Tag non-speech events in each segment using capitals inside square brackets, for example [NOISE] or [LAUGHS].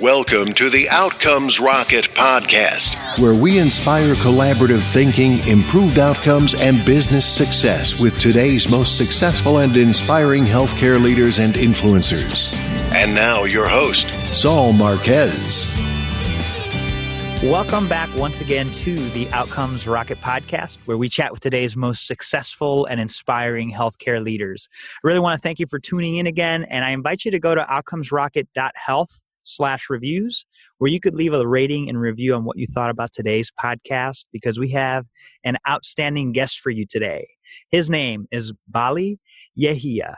Welcome to the Outcomes Rocket podcast, where we inspire collaborative thinking, improved outcomes, and business success with today's most successful and inspiring healthcare leaders and influencers. And now, your host, Saul Marquez. Welcome back once again to the Outcomes Rocket podcast, where we chat with today's most successful and inspiring healthcare leaders. I really want to thank you for tuning in again, and I invite you to go to outcomesrocket.health slash reviews, where you could leave a rating and review on what you thought about today's podcast, because we have an outstanding guest for you today. His name is Baligh Yehia.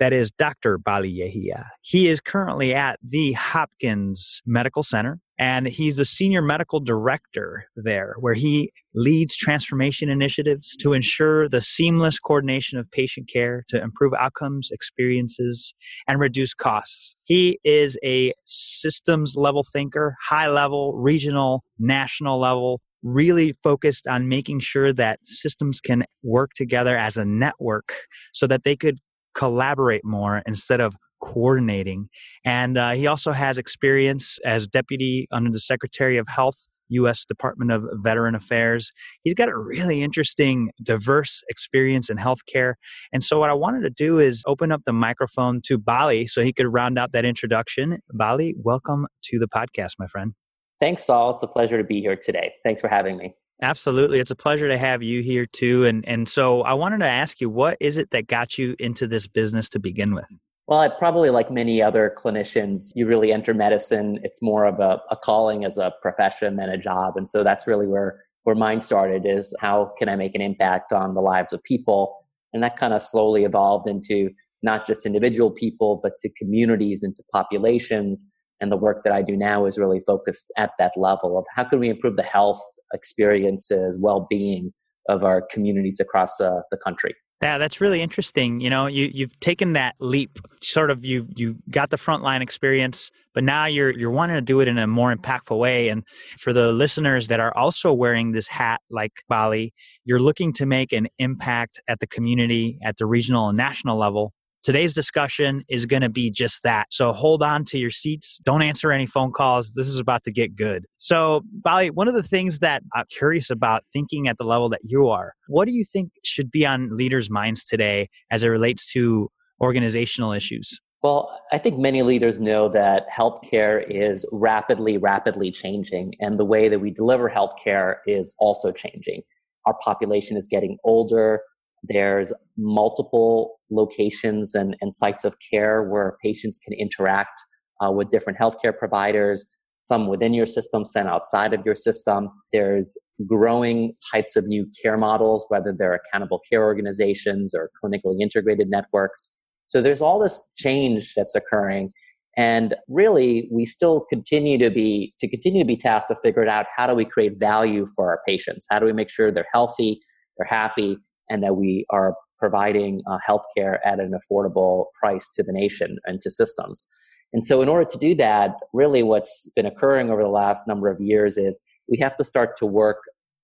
That is Dr. Baligh Yehia. He is currently at the Hopkins Medical Center and he's the senior medical director there, where he leads transformation initiatives to ensure the seamless coordination of patient care to improve outcomes, experiences, and reduce costs. He is a systems level thinker, high level, regional, national level, really focused on making sure that systems can work together as a network so that they could collaborate more instead of coordinating. And uh, he also has experience as deputy under the Secretary of Health U.S. Department of Veteran Affairs. He's got a really interesting, diverse experience in healthcare. And so, what I wanted to do is open up the microphone to Baligh so he could round out that introduction. Baligh, welcome to the podcast, my friend. Thanks, Saul. It's a pleasure to be here today. Thanks for having me. Absolutely. It's a pleasure to have you here too. And and so I wanted to ask you, what is it that got you into this business to begin with? Well, I probably like many other clinicians, you really enter medicine. It's more of a, a calling as a profession than a job. And so that's really where, where mine started is how can I make an impact on the lives of people? And that kind of slowly evolved into not just individual people, but to communities and to populations. And the work that I do now is really focused at that level of how can we improve the health experiences, well-being of our communities across uh, the country. Yeah, that's really interesting. You know, you you've taken that leap, sort of you you got the frontline experience, but now you're you're wanting to do it in a more impactful way. And for the listeners that are also wearing this hat like Baligh, you're looking to make an impact at the community, at the regional and national level. Today's discussion is going to be just that. So hold on to your seats. Don't answer any phone calls. This is about to get good. So, Baligh, one of the things that I'm curious about thinking at the level that you are, what do you think should be on leaders' minds today as it relates to organizational issues? Well, I think many leaders know that healthcare is rapidly, rapidly changing, and the way that we deliver healthcare is also changing. Our population is getting older. There's multiple locations and, and sites of care where patients can interact uh, with different healthcare providers, some within your system, some outside of your system. There's growing types of new care models, whether they're accountable care organizations or clinically integrated networks. So there's all this change that's occurring. And really, we still continue to be to continue to be tasked to figure out how do we create value for our patients? How do we make sure they're healthy, they're happy, and that we are providing uh, healthcare at an affordable price to the nation and to systems. And so, in order to do that, really what's been occurring over the last number of years is we have to start to work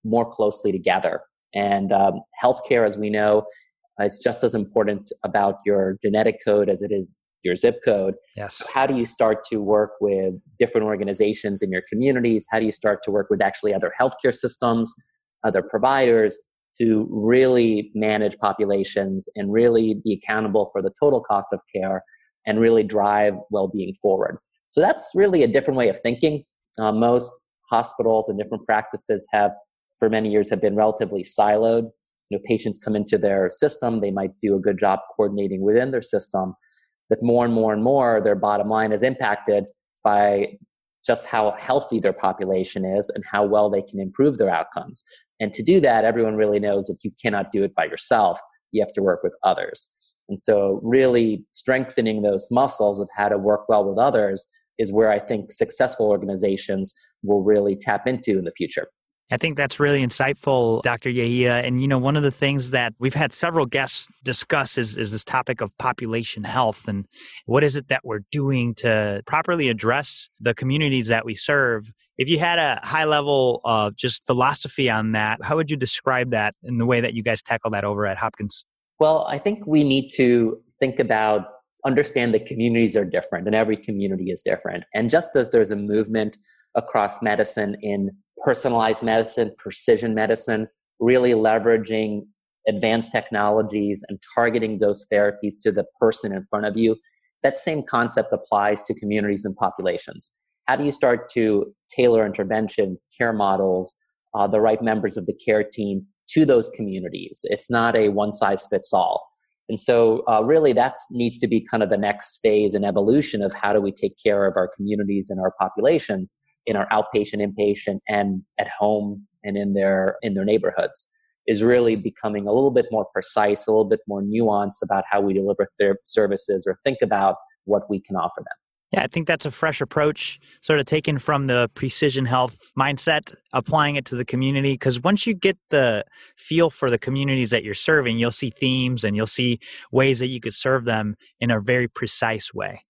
more closely together. And um, healthcare, as we know, it's just as important about your genetic code as it is your zip code. Yes. So how do you start to work with different organizations in your communities? How do you start to work with actually other healthcare systems, other providers, to really manage populations and really be accountable for the total cost of care and really drive well-being forward. So that's really a different way of thinking. Uh, most hospitals and different practices have, for many years, have been relatively siloed. You know, patients come into their system; they might do a good job coordinating within their system, but more and more and more, their bottom line is impacted by just how healthy their population is and how well they can improve their outcomes. And to do that, everyone really knows that you cannot do it by yourself. You have to work with others. And so, really strengthening those muscles of how to work well with others is where I think successful organizations will really tap into in the future. I think that's really insightful, Dr. Yehia. And you know, one of the things that we've had several guests discuss is, is this topic of population health and what is it that we're doing to properly address the communities that we serve. If you had a high level of just philosophy on that, how would you describe that in the way that you guys tackle that over at Hopkins? Well, I think we need to think about understand that communities are different and every community is different. And just as there's a movement across medicine in personalized medicine, precision medicine, really leveraging advanced technologies and targeting those therapies to the person in front of you, that same concept applies to communities and populations. How do you start to tailor interventions, care models, uh, the right members of the care team to those communities? It's not a one size fits all. And so, uh, really, that needs to be kind of the next phase and evolution of how do we take care of our communities and our populations in our outpatient, inpatient, and at home and in their in their neighborhoods is really becoming a little bit more precise, a little bit more nuanced about how we deliver their services or think about what we can offer them. Yeah, I think that's a fresh approach, sort of taken from the precision health mindset, applying it to the community. Because once you get the feel for the communities that you're serving, you'll see themes and you'll see ways that you could serve them in a very precise way.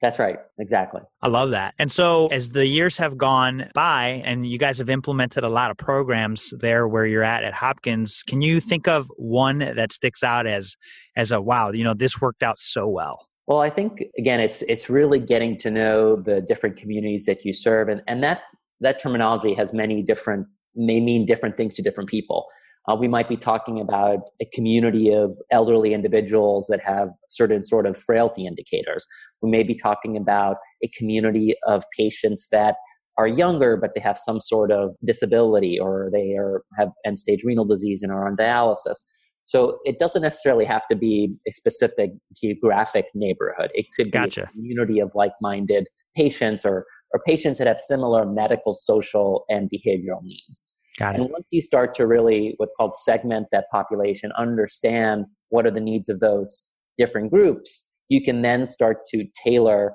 That's right. Exactly. I love that. And so, as the years have gone by and you guys have implemented a lot of programs there where you're at at Hopkins, can you think of one that sticks out as as a wow, you know, this worked out so well? Well, I think again, it's it's really getting to know the different communities that you serve, and and that that terminology has many different may mean different things to different people. Uh, we might be talking about a community of elderly individuals that have certain sort of frailty indicators. We may be talking about a community of patients that are younger, but they have some sort of disability or they are, have end stage renal disease and are on dialysis. So it doesn't necessarily have to be a specific geographic neighborhood. It could be gotcha. a community of like-minded patients or or patients that have similar medical, social, and behavioral needs. Got and once you start to really what's called segment that population, understand what are the needs of those different groups, you can then start to tailor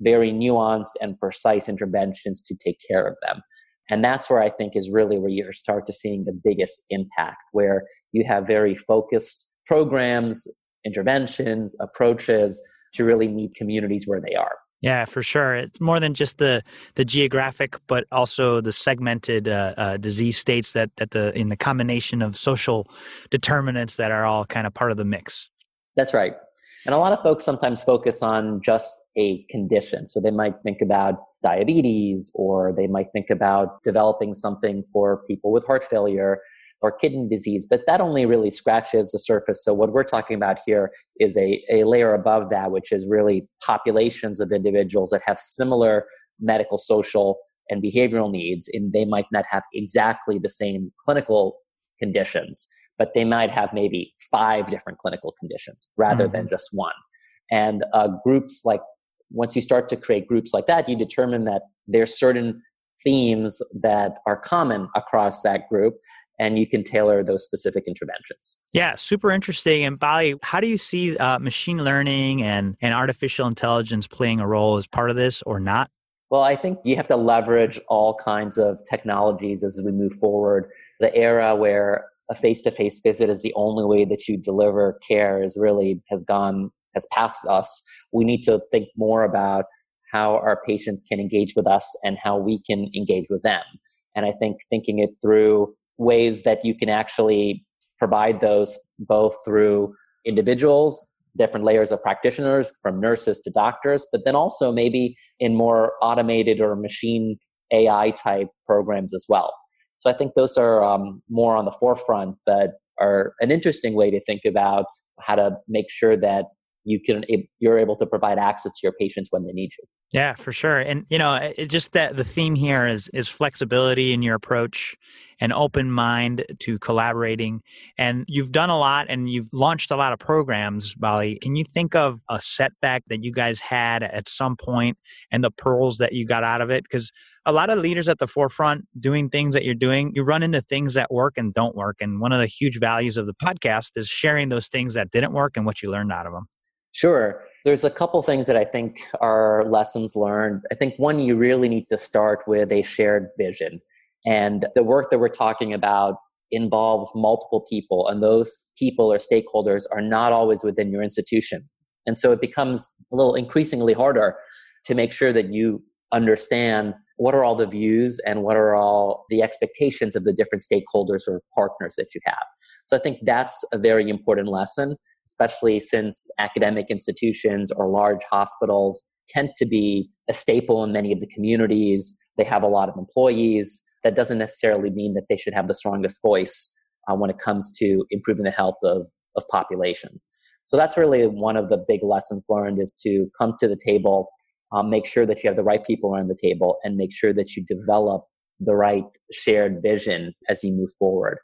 very nuanced and precise interventions to take care of them. And that's where I think is really where you start to seeing the biggest impact, where you have very focused programs, interventions, approaches to really meet communities where they are. Yeah, for sure. It's more than just the the geographic, but also the segmented uh, uh, disease states that that the in the combination of social determinants that are all kind of part of the mix. That's right. And a lot of folks sometimes focus on just a condition. So they might think about diabetes or they might think about developing something for people with heart failure or kidney disease, but that only really scratches the surface. So what we're talking about here is a, a layer above that, which is really populations of individuals that have similar medical, social, and behavioral needs, and they might not have exactly the same clinical conditions, but they might have maybe five different clinical conditions rather mm-hmm. than just one. And uh, groups like, once you start to create groups like that, you determine that there's certain themes that are common across that group and you can tailor those specific interventions. Yeah, super interesting. And Baligh, how do you see uh, machine learning and, and artificial intelligence playing a role as part of this or not? Well, I think you have to leverage all kinds of technologies as we move forward. The era where a face-to-face visit is the only way that you deliver care is really has gone has passed us. We need to think more about how our patients can engage with us and how we can engage with them. And I think thinking it through ways that you can actually provide those both through individuals, different layers of practitioners, from nurses to doctors, but then also maybe in more automated or machine AI type programs as well. So I think those are um, more on the forefront, but are an interesting way to think about how to make sure that you can you're able to provide access to your patients when they need you. Yeah, for sure. And you know, it just that the theme here is is flexibility in your approach, an open mind to collaborating. And you've done a lot and you've launched a lot of programs, Baligh. Can you think of a setback that you guys had at some point and the pearls that you got out of it? Because a lot of leaders at the forefront doing things that you're doing, you run into things that work and don't work. And one of the huge values of the podcast is sharing those things that didn't work and what you learned out of them. Sure. There's a couple things that I think are lessons learned. I think one, you really need to start with a shared vision. And the work that we're talking about involves multiple people, and those people or stakeholders are not always within your institution. And so it becomes a little increasingly harder to make sure that you understand what are all the views and what are all the expectations of the different stakeholders or partners that you have. So I think that's a very important lesson especially since academic institutions or large hospitals tend to be a staple in many of the communities. They have a lot of employees. That doesn't necessarily mean that they should have the strongest voice uh, when it comes to improving the health of, of populations. So that's really one of the big lessons learned is to come to the table, um, make sure that you have the right people around the table, and make sure that you develop the right shared vision as you move forward.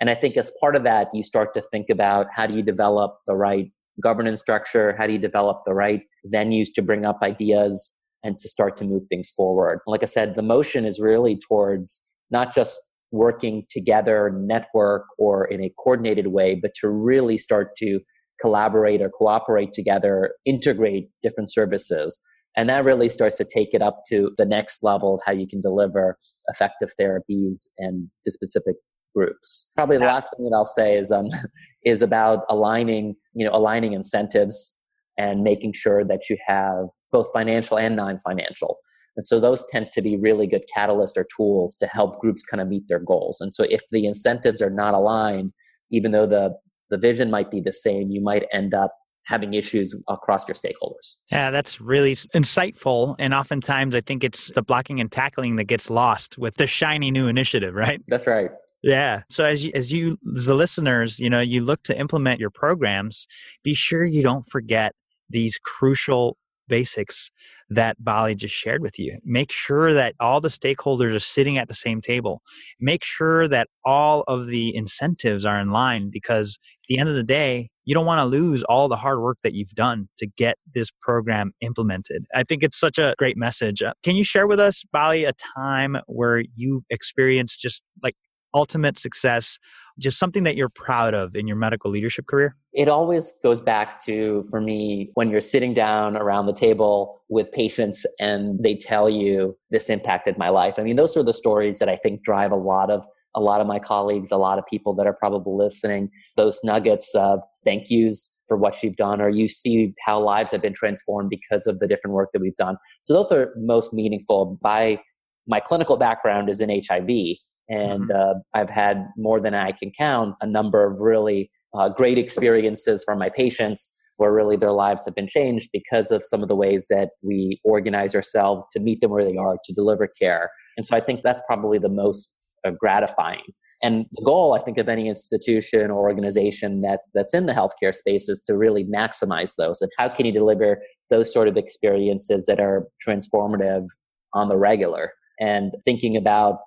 And I think as part of that, you start to think about how do you develop the right governance structure? How do you develop the right venues to bring up ideas and to start to move things forward? Like I said, the motion is really towards not just working together, network, or in a coordinated way, but to really start to collaborate or cooperate together, integrate different services. And that really starts to take it up to the next level of how you can deliver effective therapies and to specific groups. Probably the last thing that I'll say is um, [LAUGHS] is about aligning, you know, aligning incentives and making sure that you have both financial and non-financial. And so those tend to be really good catalysts or tools to help groups kind of meet their goals. And so if the incentives are not aligned, even though the the vision might be the same, you might end up having issues across your stakeholders. Yeah, that's really insightful. And oftentimes I think it's the blocking and tackling that gets lost with the shiny new initiative, right? That's right. Yeah. So as you, as you, as the listeners, you know, you look to implement your programs, be sure you don't forget these crucial basics that Baligh just shared with you. Make sure that all the stakeholders are sitting at the same table. Make sure that all of the incentives are in line because at the end of the day, you don't want to lose all the hard work that you've done to get this program implemented. I think it's such a great message. Uh, can you share with us, Baligh, a time where you experienced just like ultimate success just something that you're proud of in your medical leadership career? It always goes back to, for me, when you're sitting down around the table with patients and they tell you this impacted my life. I mean, those are the stories that I think drive a lot of a lot of my colleagues, a lot of people that are probably listening, those nuggets of thank yous for what you've done, or you see how lives have been transformed because of the different work that we've done. So those are most meaningful. By my clinical background is in HIV, and mm-hmm. uh, I've had more than I can count a number of really uh, great experiences from my patients where really their lives have been changed because of some of the ways that we organize ourselves to meet them where they are to deliver care. And so I think that's probably the most uh, gratifying. And the goal, I think, of any institution or organization that, that's in the healthcare space is to really maximize those. And how can you deliver those sort of experiences that are transformative on the regular? And thinking about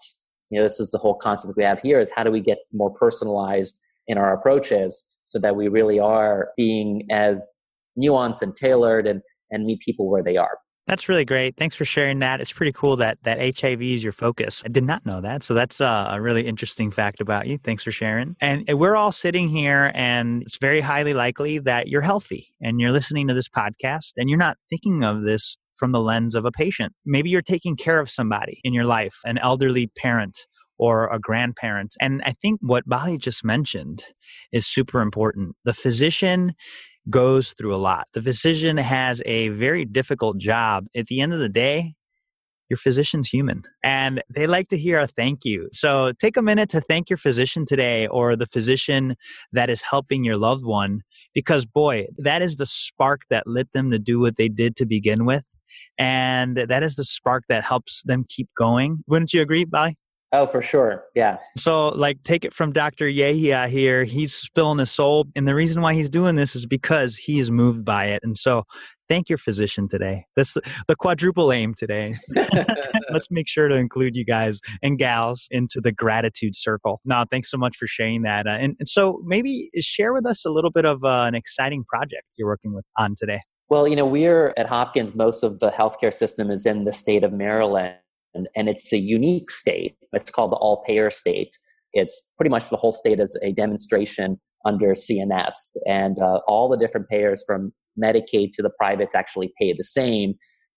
you know this is the whole concept we have here is how do we get more personalized in our approaches so that we really are being as nuanced and tailored and and meet people where they are that's really great. Thanks for sharing that. It's pretty cool that that HIV is your focus. I did not know that. So that's uh, a really interesting fact about you. Thanks for sharing. And we're all sitting here and it's very highly likely that you're healthy and you're listening to this podcast and you're not thinking of this from the lens of a patient. Maybe you're taking care of somebody in your life, an elderly parent or a grandparent. And I think what Baligh just mentioned is super important. The physician goes through a lot. The physician has a very difficult job. At the end of the day, your physician's human and they like to hear a thank you. So take a minute to thank your physician today or the physician that is helping your loved one because boy, that is the spark that lit them to do what they did to begin with. And that is the spark that helps them keep going. Wouldn't you agree, Baligh? Oh, for sure. Yeah. So, like, take it from Dr. Yehia here. He's spilling his soul. And the reason why he's doing this is because he is moved by it. And so, thank your physician today. That's the quadruple aim today. [LAUGHS] Let's make sure to include you guys and gals into the gratitude circle. Now, thanks so much for sharing that. Uh, and, and, so, maybe share with us a little bit of uh, an exciting project you're working with on today. Well, you know, we're at Hopkins, most of the healthcare system is in the state of Maryland, and, and it's a unique state. It's called the all payer state. It's pretty much the whole state as a demonstration under CMS, and uh, all the different payers from Medicaid to the privates actually pay the same.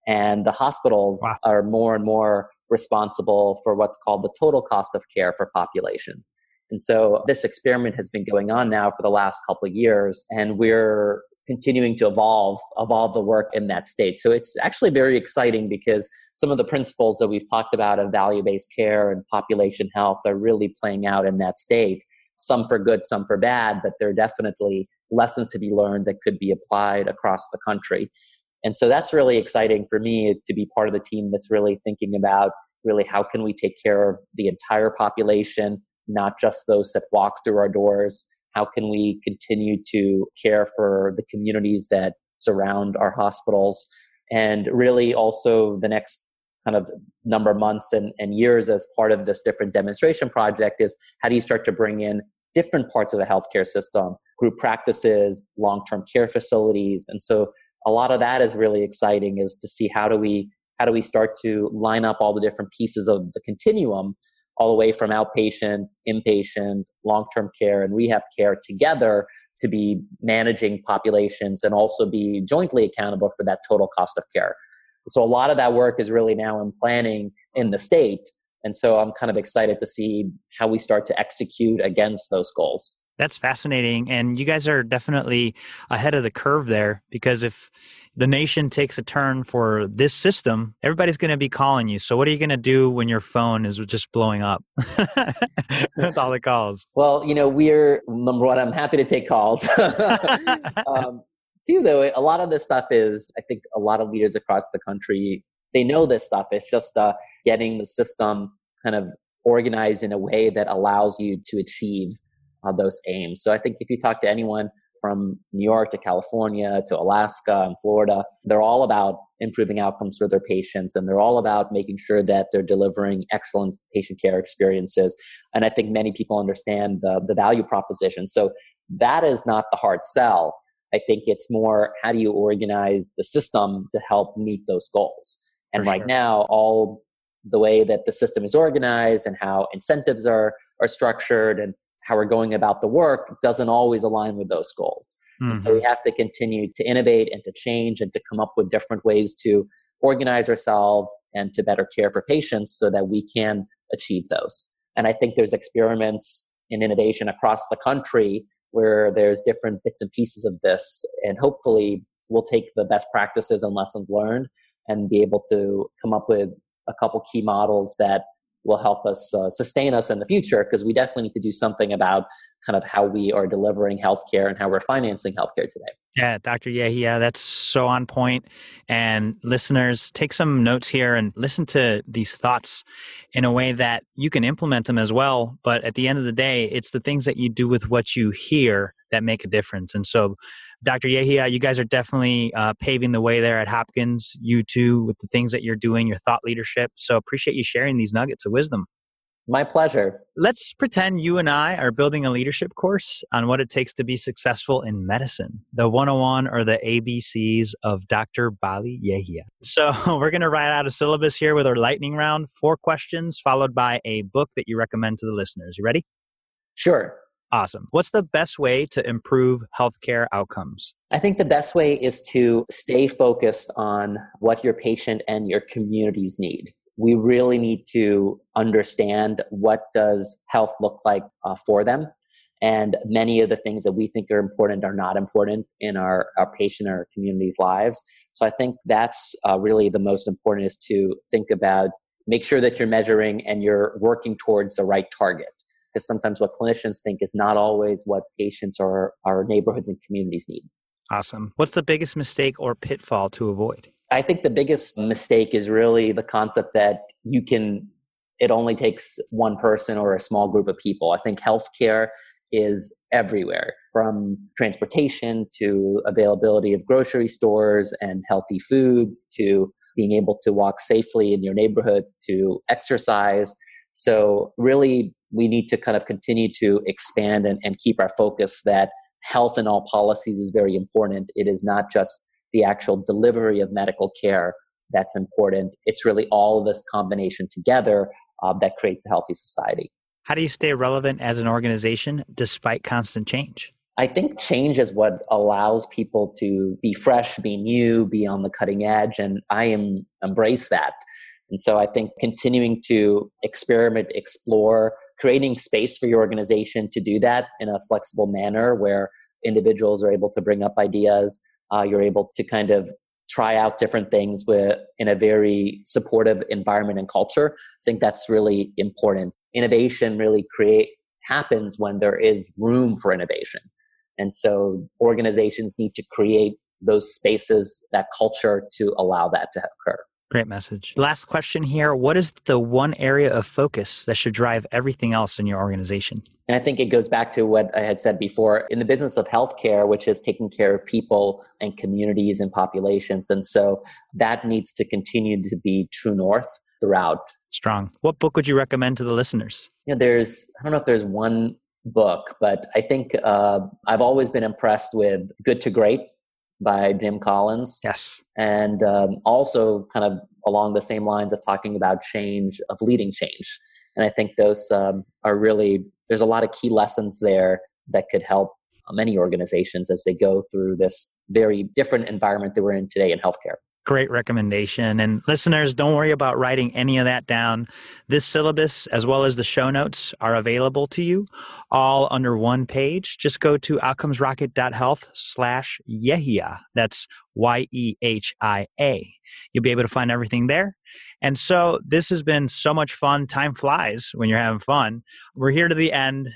And the hospitals wow. are more and more responsible for what's called the total cost of care for populations. And so this experiment has been going on now for the last couple of years, and we're continuing to evolve evolve the work in that state so it's actually very exciting because some of the principles that we've talked about of value-based care and population health are really playing out in that state some for good some for bad but there are definitely lessons to be learned that could be applied across the country. And so that's really exciting for me to be part of the team that's really thinking about really how can we take care of the entire population, not just those that walk through our doors. How can we continue to care for the communities that surround our hospitals? And really also the next kind of number of months and, and years as part of this different demonstration project is how do you start to bring in different parts of the healthcare system, group practices, long-term care facilities. And so a lot of that is really exciting is to see how do we how do we start to line up all the different pieces of the continuum all the way from outpatient, inpatient, long-term care and rehab care together to be managing populations and also be jointly accountable for that total cost of care. So a lot of that work is really now in planning in the state. And so I'm kind of excited to see how we start to execute against those goals. That's fascinating. And you guys are definitely ahead of the curve there because if the nation takes a turn for this system, everybody's going to be calling you. So, what are you going to do when your phone is just blowing up [LAUGHS] with all the calls? Well, you know, we're number one, I'm happy to take calls. [LAUGHS] [LAUGHS] um, two, though, a lot of this stuff is, I think a lot of leaders across the country, they know this stuff. It's just uh, getting the system kind of organized in a way that allows you to achieve uh, those aims. So I think if you talk to anyone from New York to California to Alaska and Florida, they're all about improving outcomes for their patients and they're all about making sure that they're delivering excellent patient care experiences. And I think many people understand the, the value proposition. So that is not the hard sell. I think it's more how do you organize the system to help meet those goals? And for right sure. now, all the way that the system is organized and how incentives are are structured and how we're going about the work doesn't always align with those goals. Mm-hmm. so we have to continue to innovate and to change and to come up with different ways to organize ourselves and to better care for patients so that we can achieve those. And I think there's experiments in innovation across the country where there's different bits and pieces of this. And hopefully we'll take the best practices and lessons learned and be able to come up with a couple key models that will help us uh, sustain us in the future because we definitely need to do something about kind of how we are delivering healthcare and how we're financing healthcare today. Yeah, Dr. Yehia, that's so on point. And listeners, take some notes here and listen to these thoughts in a way that you can implement them as well. But at the end of the day, it's the things that you do with what you hear that make a difference. And so Dr. Yehia, you guys are definitely uh, paving the way there at Hopkins. You too, with the things that you're doing, your thought leadership. So appreciate you sharing these nuggets of wisdom. My pleasure. Let's pretend you and I are building a leadership course on what it takes to be successful in medicine, the 101 or the ABCs of Dr. Baligh Yehia. So [LAUGHS] we're going to write out a syllabus here with our lightning round, four questions, followed by a book that you recommend to the listeners. You ready? Sure. Awesome. What's the best way to improve healthcare outcomes? I think the best way is to stay focused on what your patient and your communities need. We really need to understand what does health look like uh, for them. And many of the things that we think are important are not important in our, our patient or our community's lives. So I think that's uh, really the most important is to think about, make sure that you're measuring and you're working towards the right target because sometimes what clinicians think is not always what patients or our neighborhoods and communities need. Awesome. What's the biggest mistake or pitfall to avoid? I think the biggest mistake is really the concept that you can, it only takes one person or a small group of people. I think healthcare is everywhere from transportation to availability of grocery stores and healthy foods to being able to walk safely in your neighborhood to exercise. So, really, we need to kind of continue to expand and, and keep our focus that health in all policies is very important. It is not just the actual delivery of medical care that's important. It's really all of this combination together uh, that creates a healthy society. How do you stay relevant as an organization despite constant change? I think change is what allows people to be fresh, be new, be on the cutting edge, and I am embrace that. And so I think continuing to experiment, explore, creating space for your organization to do that in a flexible manner where individuals are able to bring up ideas uh, you're able to kind of try out different things with in a very supportive environment and culture. I think that's really important. Innovation really create happens when there is room for innovation. And so organizations need to create those spaces, that culture to allow that to occur. Great message. Last question here. What is the one area of focus that should drive everything else in your organization? And I think it goes back to what I had said before in the business of healthcare, which is taking care of people and communities and populations. And so that needs to continue to be true north throughout. Strong. What book would you recommend to the listeners? You know, there's, I don't know if there's one book, but I think uh, I've always been impressed with Good to Great by Jim Collins. Yes. And um, also, kind of along the same lines of talking about change, of leading change. And I think those um, are really, there's a lot of key lessons there that could help many organizations as they go through this very different environment that we're in today in healthcare. Great recommendation. And listeners, don't worry about writing any of that down. This syllabus, as well as the show notes, are available to you all under one page. Just go to outcomesrocket.health slash Yehia. That's Y E H I A. You'll be able to find everything there. And so this has been so much fun. Time flies when you're having fun. We're here to the end.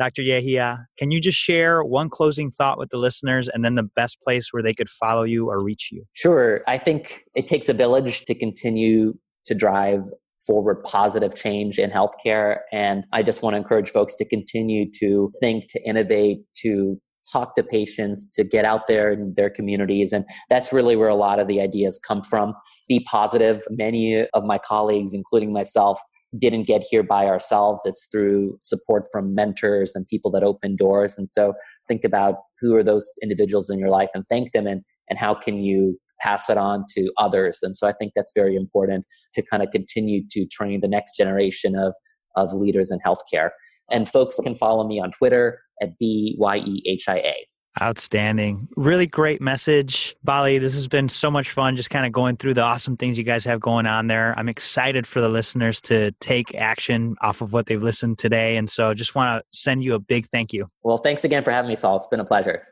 Dr. Yehia, can you just share one closing thought with the listeners and then the best place where they could follow you or reach you? Sure. I think it takes a village to continue to drive forward positive change in healthcare. And I just want to encourage folks to continue to think, to innovate, to talk to patients, to get out there in their communities. And that's really where a lot of the ideas come from. Be positive. Many of my colleagues, including myself, didn't get here by ourselves. It's through support from mentors and people that open doors. And so think about who are those individuals in your life and thank them and, and how can you pass it on to others. And so I think that's very important to kind of continue to train the next generation of, of leaders in healthcare. And folks can follow me on Twitter at BYEHIA. Outstanding. Really great message. Baligh, this has been so much fun just kind of going through the awesome things you guys have going on there. I'm excited for the listeners to take action off of what they've listened today. And so just want to send you a big thank you. Well, thanks again for having me, Saul. It's been a pleasure.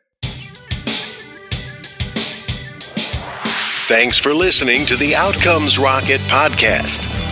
Thanks for listening to the Outcomes Rocket podcast.